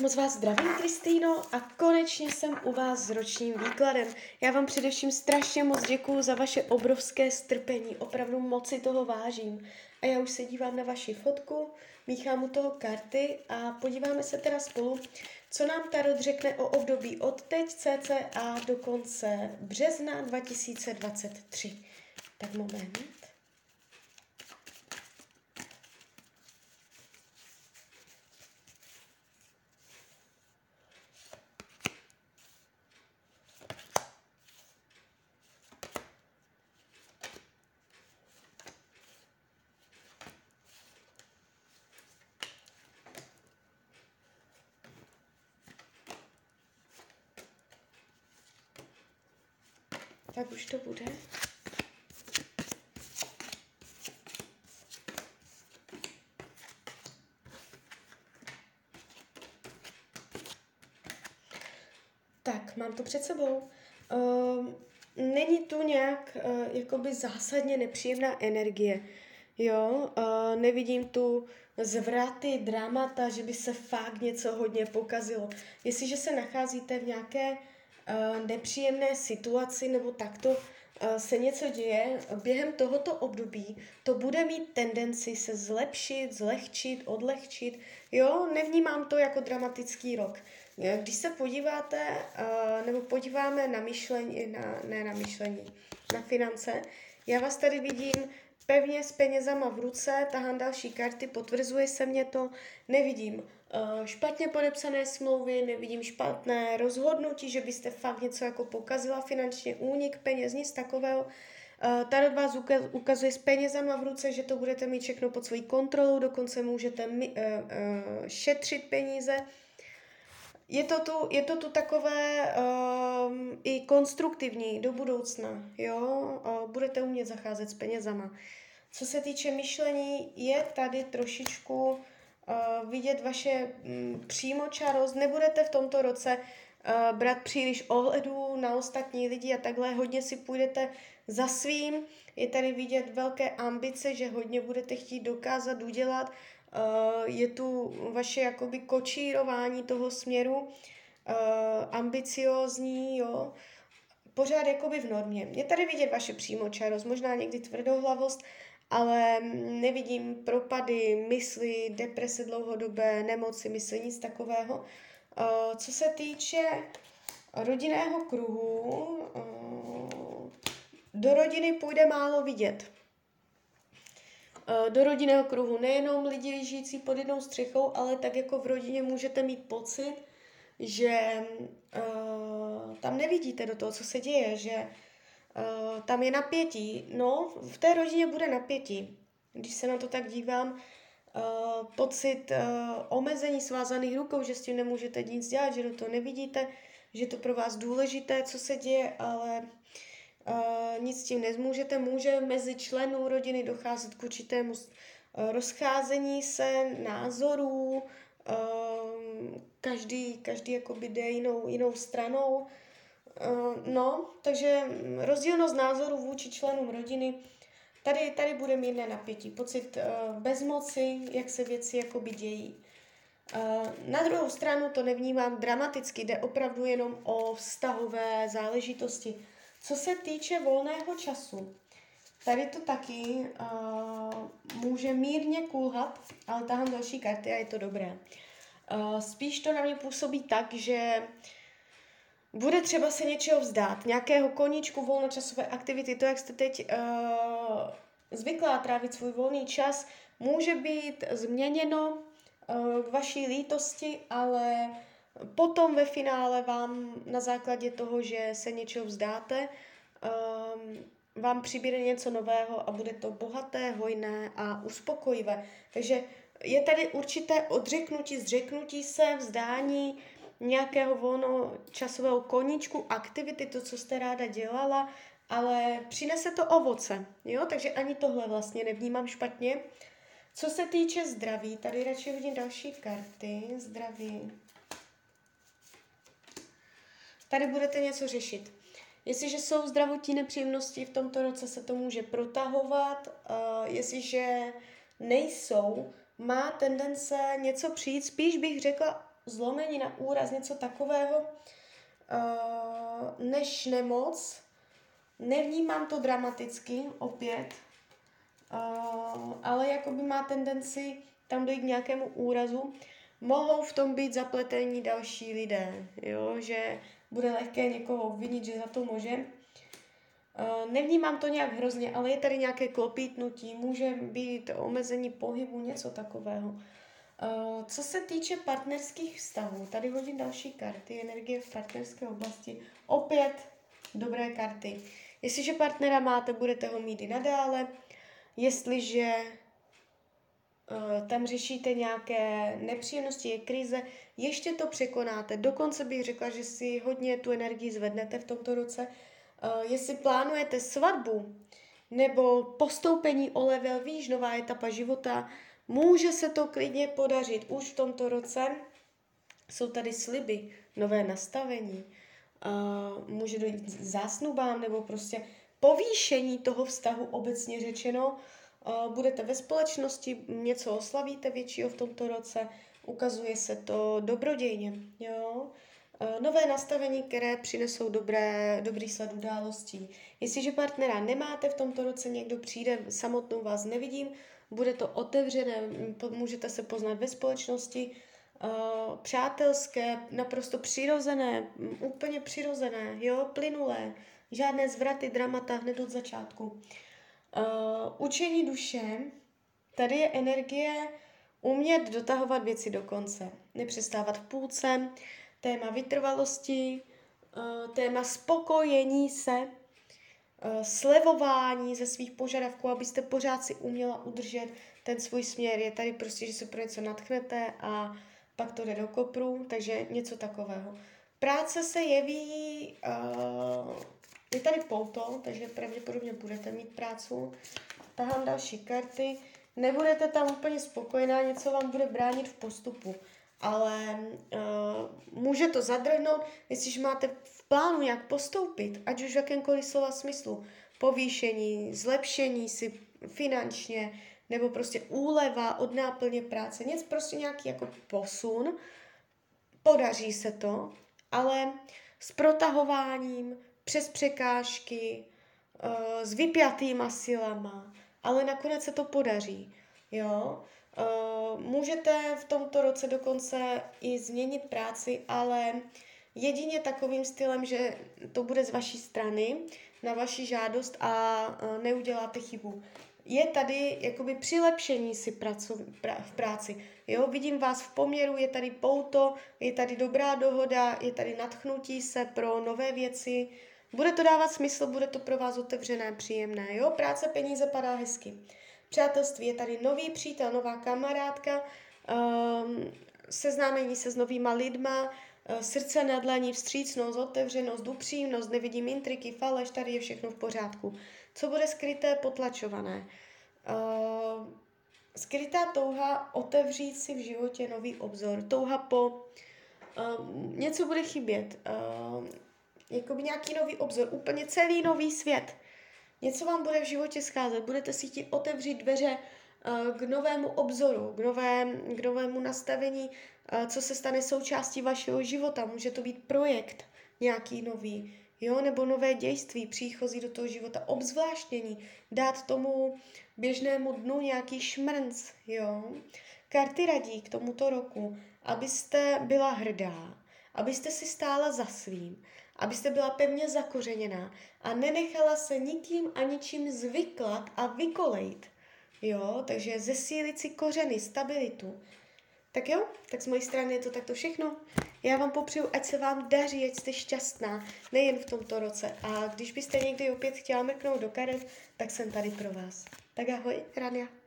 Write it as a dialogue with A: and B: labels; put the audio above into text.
A: Moc vás zdravím, Kristýno, a konečně jsem u vás s ročním výkladem. Já vám především strašně moc děkuju za vaše obrovské strpení, opravdu moc si toho vážím. A já už se dívám na vaši fotku, míchám u toho karty a podíváme se teda spolu, co nám Tarot řekne o období od teď cca do konce března 2023. Tak moment. Tak už to bude. Tak, mám to před sebou. Uh, není tu nějak uh, jakoby zásadně nepříjemná energie. Jo, uh, nevidím tu zvraty, dramata, že by se fakt něco hodně pokazilo. Jestliže se nacházíte v nějaké uh, nepříjemné situaci nebo takto uh, se něco děje, během tohoto období to bude mít tendenci se zlepšit, zlehčit, odlehčit. Jo, nevnímám to jako dramatický rok. Když se podíváte, nebo podíváme na myšlení, na, ne na myšlení, na finance, já vás tady vidím pevně s penězama v ruce, tahám další karty, potvrzuje se mě to, nevidím špatně podepsané smlouvy, nevidím špatné rozhodnutí, že byste fakt něco jako pokazila finančně, únik peněz, nic takového. Uh, Tarot vás ukazuje s penězama v ruce, že to budete mít všechno pod svojí kontrolou, dokonce můžete uh, uh, šetřit peníze. Je to tu, je to tu takové um, i konstruktivní do budoucna, jo, uh, budete umět zacházet s penězama. Co se týče myšlení, je tady trošičku uh, vidět vaše um, přímočarost, nebudete v tomto roce uh, brát příliš ohledu na ostatní lidi a takhle hodně si půjdete za svým. Je tady vidět velké ambice, že hodně budete chtít dokázat, udělat, Uh, je tu vaše jakoby kočírování toho směru, uh, ambiciózní, jo, pořád jakoby v normě. Je tady vidět vaše přímočarost, možná někdy tvrdohlavost, ale nevidím propady, mysli, deprese dlouhodobé, nemoci, mysli, nic takového. Uh, co se týče rodinného kruhu, uh, do rodiny půjde málo vidět. Eh, do rodinného kruhu. Nejenom lidi žijící pod jednou střechou, ale tak jako v rodině můžete mít pocit, že tam nevidíte do toho, co se děje, že uh, tam je napětí. No, v té rodině bude napětí. Když se na to tak dívám, uh, pocit uh, omezení svázaných rukou, že s tím nemůžete nic dělat, že do toho nevidíte, že to pro vás důležité, co se děje, ale nic s tím nezmůžete. Může mezi členů rodiny docházet k určitému rozcházení se názorů, každý, každý jakoby jde jinou, jinou stranou. Uh, no, takže rozdílnost názorů vůči členům rodiny, tady, tady bude mírné napětí, pocit uh, bezmoci, jak se věci jakoby dějí. Uh, na druhou stranu to nevnímám dramaticky, jde opravdu jenom o vztahové záležitosti. Co se týče volného času, tady to taky uh, může mírně kulhat, ale tahám další karty a je to dobré. Uh, spíš to na mě působí tak, že bude třeba se něčeho vzdát, nějakého koníčku, volnočasové aktivity, to, jak jste teď uh, zvyklá trávit svůj volný čas, může být změněno uh, k vaší lítosti, ale Potom ve finále vám na základě toho, že se něčeho vzdáte, um, vám přibíde něco nového a bude to bohaté, hojné a uspokojivé. Takže je tady určité odřeknutí, zřeknutí se, vzdání nějakého volnočasového koníčku, aktivity, to, co jste ráda dělala, ale přinese to ovoce, jo, takže ani tohle vlastně nevnímám špatně. Co se týče zdraví, tady radši vidím další karty, zdraví. Tady budete něco řešit. Jestliže jsou zdravotní nepříjemnosti, v tomto roce se to může protahovat. Uh, jestliže nejsou, má tendence něco přijít, spíš bych řekla zlomenina, úraz, něco takového, uh, než nemoc. Nevnímám to dramaticky, opět, uh, ale jakoby má tendenci tam dojít k nějakému úrazu. Mohou v tom být zapletení další lidé, jo? že bude lehké někoho obvinit, že za to může. Uh, nevnímám to nějak hrozně, ale je tady nějaké klopítnutí, může být omezení pohybu, něco takového. Uh, co se týče partnerských vztahů, tady hodím další karty, energie v partnerské oblasti. Opět dobré karty. Jestliže partnera máte, budete ho mít i nadále. Jestliže uh, tam řešíte nějaké nepříjemnosti, je krize, ještě to překonáte. Dokonce bych řekla, že si hodně tu energii zvednete v tomto roce. Uh, jestli plánujete svatbu nebo postoupení o level výš, nová etapa života, Může se to klidně podařit už v tomto roce. Jsou tady sliby, nové nastavení, může dojít k zásnubám nebo prostě povýšení toho vztahu obecně řečeno. Budete ve společnosti, něco oslavíte většího v tomto roce, ukazuje se to dobrodějně. Jo? Nové nastavení, které přinesou dobré, dobrý sled událostí. Jestliže partnera nemáte v tomto roce, někdo přijde, samotnou vás nevidím, bude to otevřené, můžete se poznat ve společnosti, uh, přátelské, naprosto přirozené, úplně přirozené, jo, plynulé, žádné zvraty, dramata hned od začátku. Uh, učení duše, tady je energie umět dotahovat věci do konce, nepřestávat v půlce, téma vytrvalosti, uh, téma spokojení se, Eh, slevování ze svých požadavků, abyste pořád si uměla udržet ten svůj směr. Je tady prostě, že se pro něco natchnete a pak to jde do kopru, takže něco takového. Práce se jeví, uh, je tady pouto, takže pravděpodobně budete mít prácu. Tahám další karty. Nebudete tam úplně spokojená, něco vám bude bránit v postupu ale uh, může to zadrhnout, jestliže máte v plánu jak postoupit, ať už v jakémkoliv slova smyslu, povýšení, zlepšení si finančně, nebo prostě úleva od náplně práce, něco prostě nějaký jako posun, podaří se to, ale s protahováním, přes překážky, uh, s vypjatýma silama, ale nakonec se to podaří, jo. Uh, můžete v tomto roce dokonce i změnit práci, ale jedině takovým stylem, že to bude z vaší strany, na vaši žádost a uh, neuděláte chybu. Je tady jakoby přilepšení si pracu, pra, v práci. Jo, vidím vás v poměru, je tady pouto, je tady dobrá dohoda, je tady nadchnutí se pro nové věci. Bude to dávat smysl, bude to pro vás otevřené, příjemné. Jo, práce, peníze padá hezky přátelství. Je tady nový přítel, nová kamarádka, um, seznámení se s novýma lidma, srdce na dlaní, vstřícnost, otevřenost, upřímnost, nevidím intriky, faleš, tady je všechno v pořádku. Co bude skryté, potlačované? Uh, skrytá touha otevřít si v životě nový obzor, touha po uh, něco bude chybět, uh, jakoby nějaký nový obzor, úplně celý nový svět. Něco vám bude v životě scházet, budete si chtít otevřít dveře k novému obzoru, k, nové, k novému nastavení, uh, co se stane součástí vašeho života. Může to být projekt nějaký nový, jo, nebo nové dějství, příchozí do toho života, obzvláštění, dát tomu běžnému dnu nějaký šmrnc, jo. Karty radí k tomuto roku, abyste byla hrdá, abyste si stála za svým, abyste byla pevně zakořeněná a nenechala se nikým a ničím zvyklat a vykolejit. Jo, takže zesílit si kořeny, stabilitu. Tak jo, tak z mojej strany je to takto všechno. Já vám popřeju, ať se vám daří, ať jste šťastná, nejen v tomto roce. A když byste někdy opět chtěla mrknout do karet, tak jsem tady pro vás. Tak ahoj, Rania.